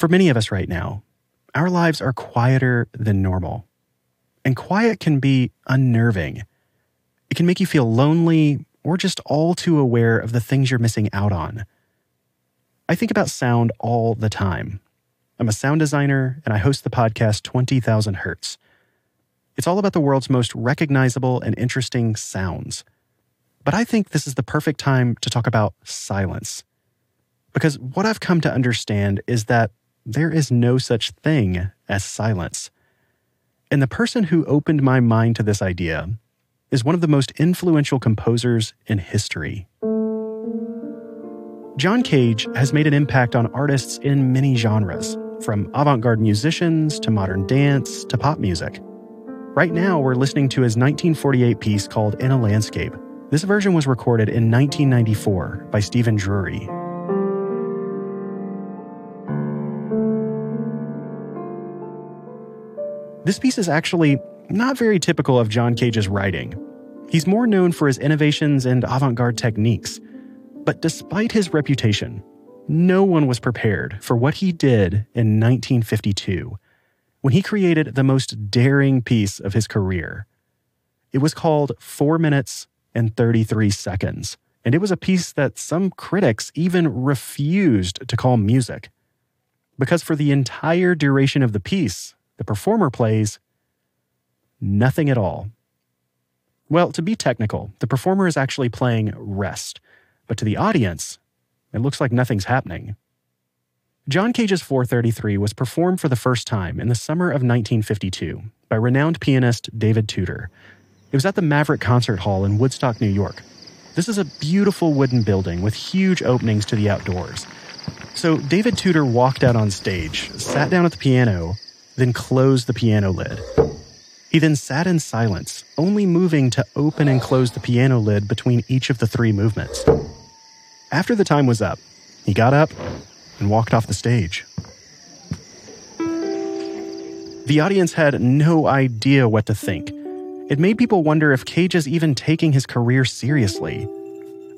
For many of us right now, our lives are quieter than normal. And quiet can be unnerving. It can make you feel lonely or just all too aware of the things you're missing out on. I think about sound all the time. I'm a sound designer and I host the podcast 20,000 Hertz. It's all about the world's most recognizable and interesting sounds. But I think this is the perfect time to talk about silence. Because what I've come to understand is that there is no such thing as silence. And the person who opened my mind to this idea is one of the most influential composers in history. John Cage has made an impact on artists in many genres, from avant garde musicians to modern dance to pop music. Right now, we're listening to his 1948 piece called In a Landscape. This version was recorded in 1994 by Stephen Drury. This piece is actually not very typical of John Cage's writing. He's more known for his innovations and avant garde techniques. But despite his reputation, no one was prepared for what he did in 1952 when he created the most daring piece of his career. It was called 4 Minutes and 33 Seconds, and it was a piece that some critics even refused to call music. Because for the entire duration of the piece, the performer plays nothing at all. Well, to be technical, the performer is actually playing rest, but to the audience, it looks like nothing's happening. John Cage's 433 was performed for the first time in the summer of 1952 by renowned pianist David Tudor. It was at the Maverick Concert Hall in Woodstock, New York. This is a beautiful wooden building with huge openings to the outdoors. So David Tudor walked out on stage, sat down at the piano, then closed the piano lid. He then sat in silence, only moving to open and close the piano lid between each of the three movements. After the time was up, he got up and walked off the stage. The audience had no idea what to think. It made people wonder if Cage is even taking his career seriously.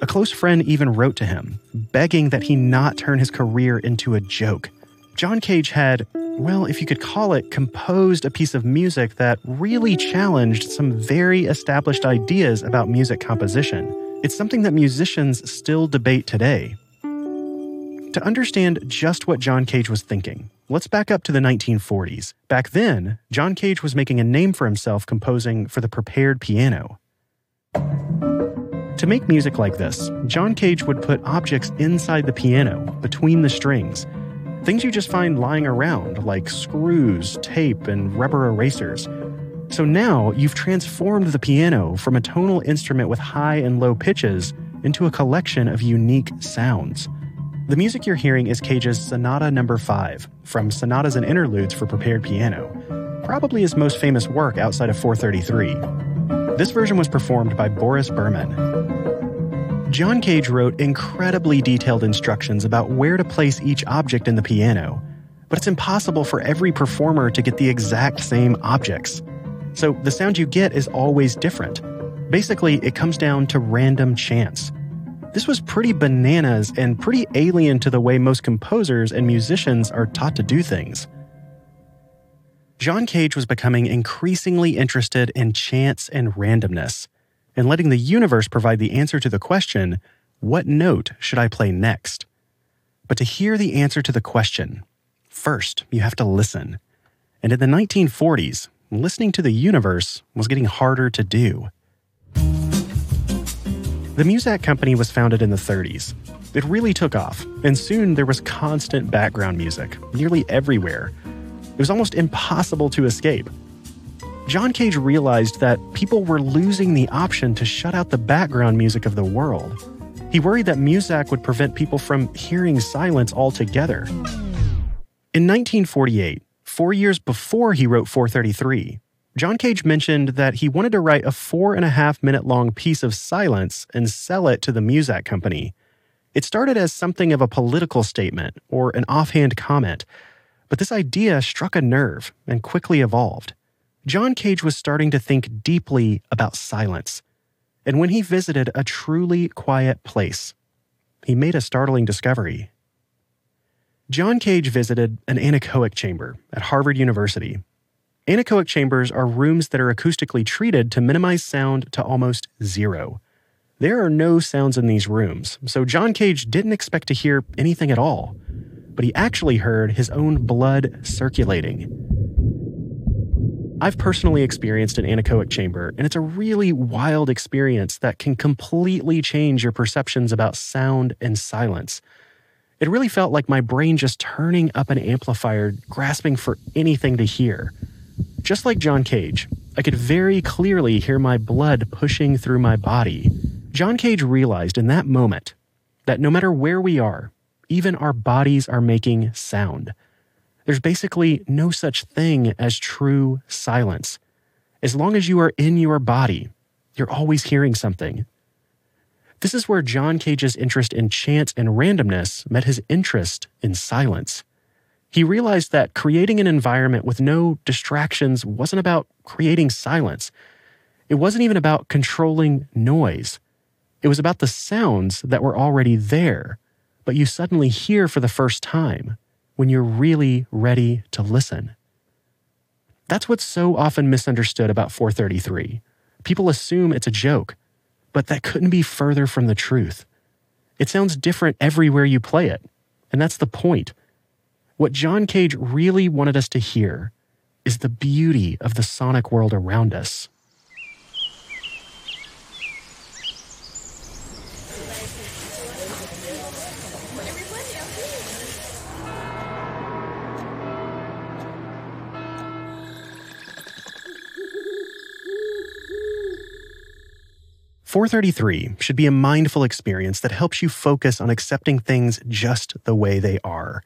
A close friend even wrote to him, begging that he not turn his career into a joke. John Cage had, well, if you could call it, composed a piece of music that really challenged some very established ideas about music composition. It's something that musicians still debate today. To understand just what John Cage was thinking, let's back up to the 1940s. Back then, John Cage was making a name for himself composing for the prepared piano. To make music like this, John Cage would put objects inside the piano, between the strings, Things you just find lying around, like screws, tape, and rubber erasers. So now you've transformed the piano from a tonal instrument with high and low pitches into a collection of unique sounds. The music you're hearing is Cage's Sonata Number no. 5 from Sonatas and Interludes for Prepared Piano, probably his most famous work outside of 433. This version was performed by Boris Berman. John Cage wrote incredibly detailed instructions about where to place each object in the piano, but it's impossible for every performer to get the exact same objects. So the sound you get is always different. Basically, it comes down to random chance. This was pretty bananas and pretty alien to the way most composers and musicians are taught to do things. John Cage was becoming increasingly interested in chance and randomness and letting the universe provide the answer to the question, what note should I play next? But to hear the answer to the question, first you have to listen. And in the 1940s, listening to the universe was getting harder to do. The Muzak Company was founded in the 30s. It really took off, and soon there was constant background music, nearly everywhere. It was almost impossible to escape. John Cage realized that people were losing the option to shut out the background music of the world. He worried that Muzak would prevent people from hearing silence altogether. In 1948, four years before he wrote 433, John Cage mentioned that he wanted to write a four and a half minute long piece of silence and sell it to the Muzak company. It started as something of a political statement or an offhand comment, but this idea struck a nerve and quickly evolved. John Cage was starting to think deeply about silence. And when he visited a truly quiet place, he made a startling discovery. John Cage visited an anechoic chamber at Harvard University. Anechoic chambers are rooms that are acoustically treated to minimize sound to almost zero. There are no sounds in these rooms, so John Cage didn't expect to hear anything at all. But he actually heard his own blood circulating. I've personally experienced an anechoic chamber, and it's a really wild experience that can completely change your perceptions about sound and silence. It really felt like my brain just turning up an amplifier, grasping for anything to hear. Just like John Cage, I could very clearly hear my blood pushing through my body. John Cage realized in that moment that no matter where we are, even our bodies are making sound. There's basically no such thing as true silence. As long as you are in your body, you're always hearing something. This is where John Cage's interest in chance and randomness met his interest in silence. He realized that creating an environment with no distractions wasn't about creating silence. It wasn't even about controlling noise. It was about the sounds that were already there, but you suddenly hear for the first time when you're really ready to listen. That's what's so often misunderstood about 433. People assume it's a joke, but that couldn't be further from the truth. It sounds different everywhere you play it, and that's the point. What John Cage really wanted us to hear is the beauty of the sonic world around us. 433 should be a mindful experience that helps you focus on accepting things just the way they are.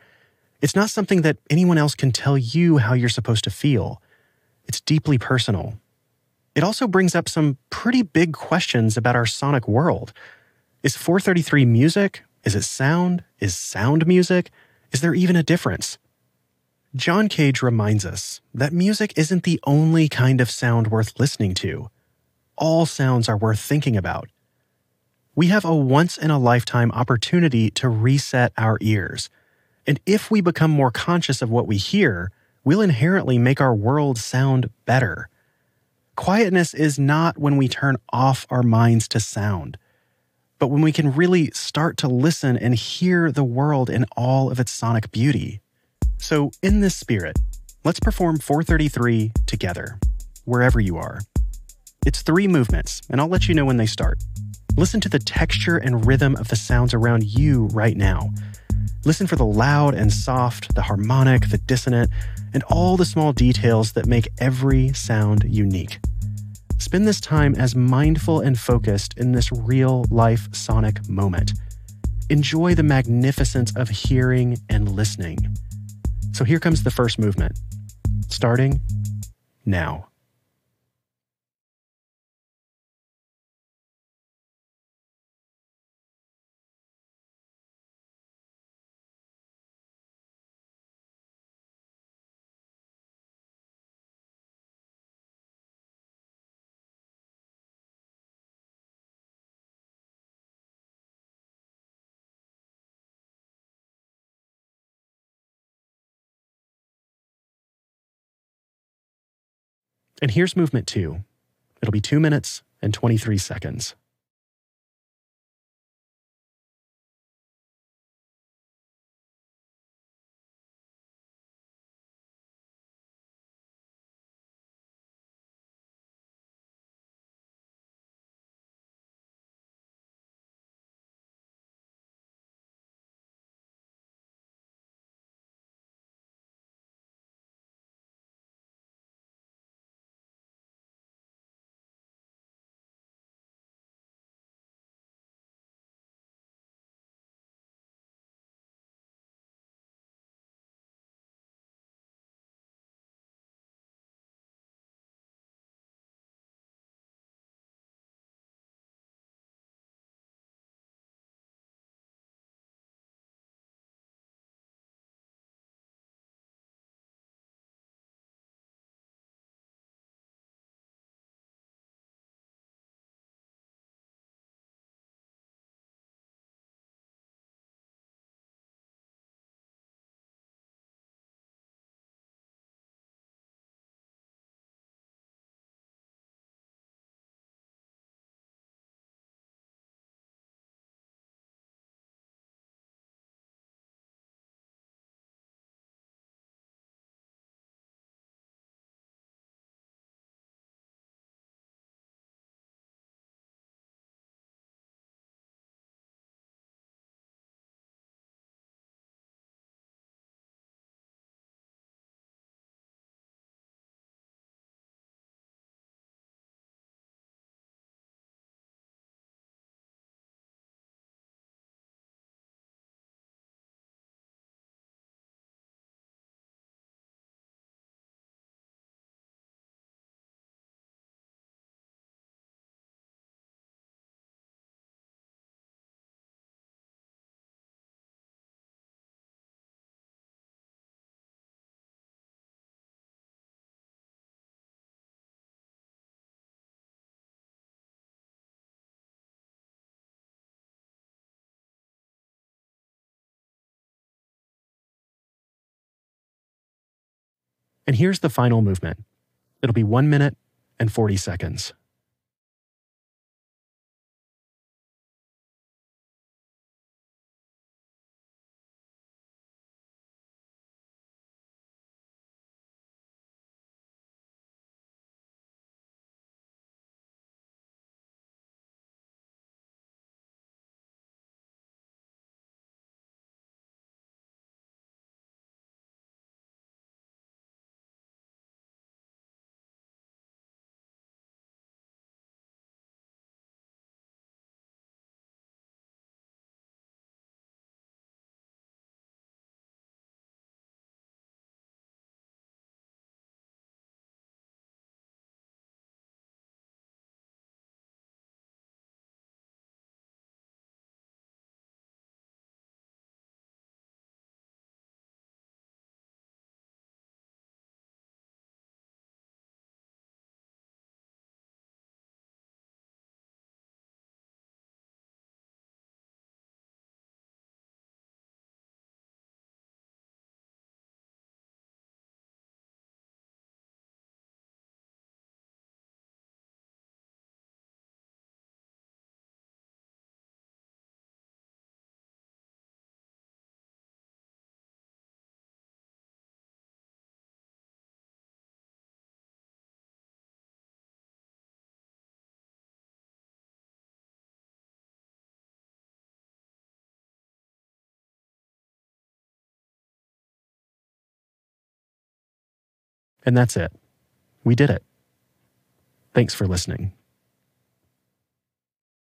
It's not something that anyone else can tell you how you're supposed to feel. It's deeply personal. It also brings up some pretty big questions about our sonic world. Is 433 music? Is it sound? Is sound music? Is there even a difference? John Cage reminds us that music isn't the only kind of sound worth listening to all sounds are worth thinking about. We have a once in a lifetime opportunity to reset our ears. And if we become more conscious of what we hear, we'll inherently make our world sound better. Quietness is not when we turn off our minds to sound, but when we can really start to listen and hear the world in all of its sonic beauty. So, in this spirit, let's perform 433 together, wherever you are. It's three movements, and I'll let you know when they start. Listen to the texture and rhythm of the sounds around you right now. Listen for the loud and soft, the harmonic, the dissonant, and all the small details that make every sound unique. Spend this time as mindful and focused in this real life sonic moment. Enjoy the magnificence of hearing and listening. So here comes the first movement, starting now. And here's movement two. It'll be two minutes and 23 seconds. And here's the final movement it'll be 1 minute and 40 seconds. And that's it. We did it. Thanks for listening.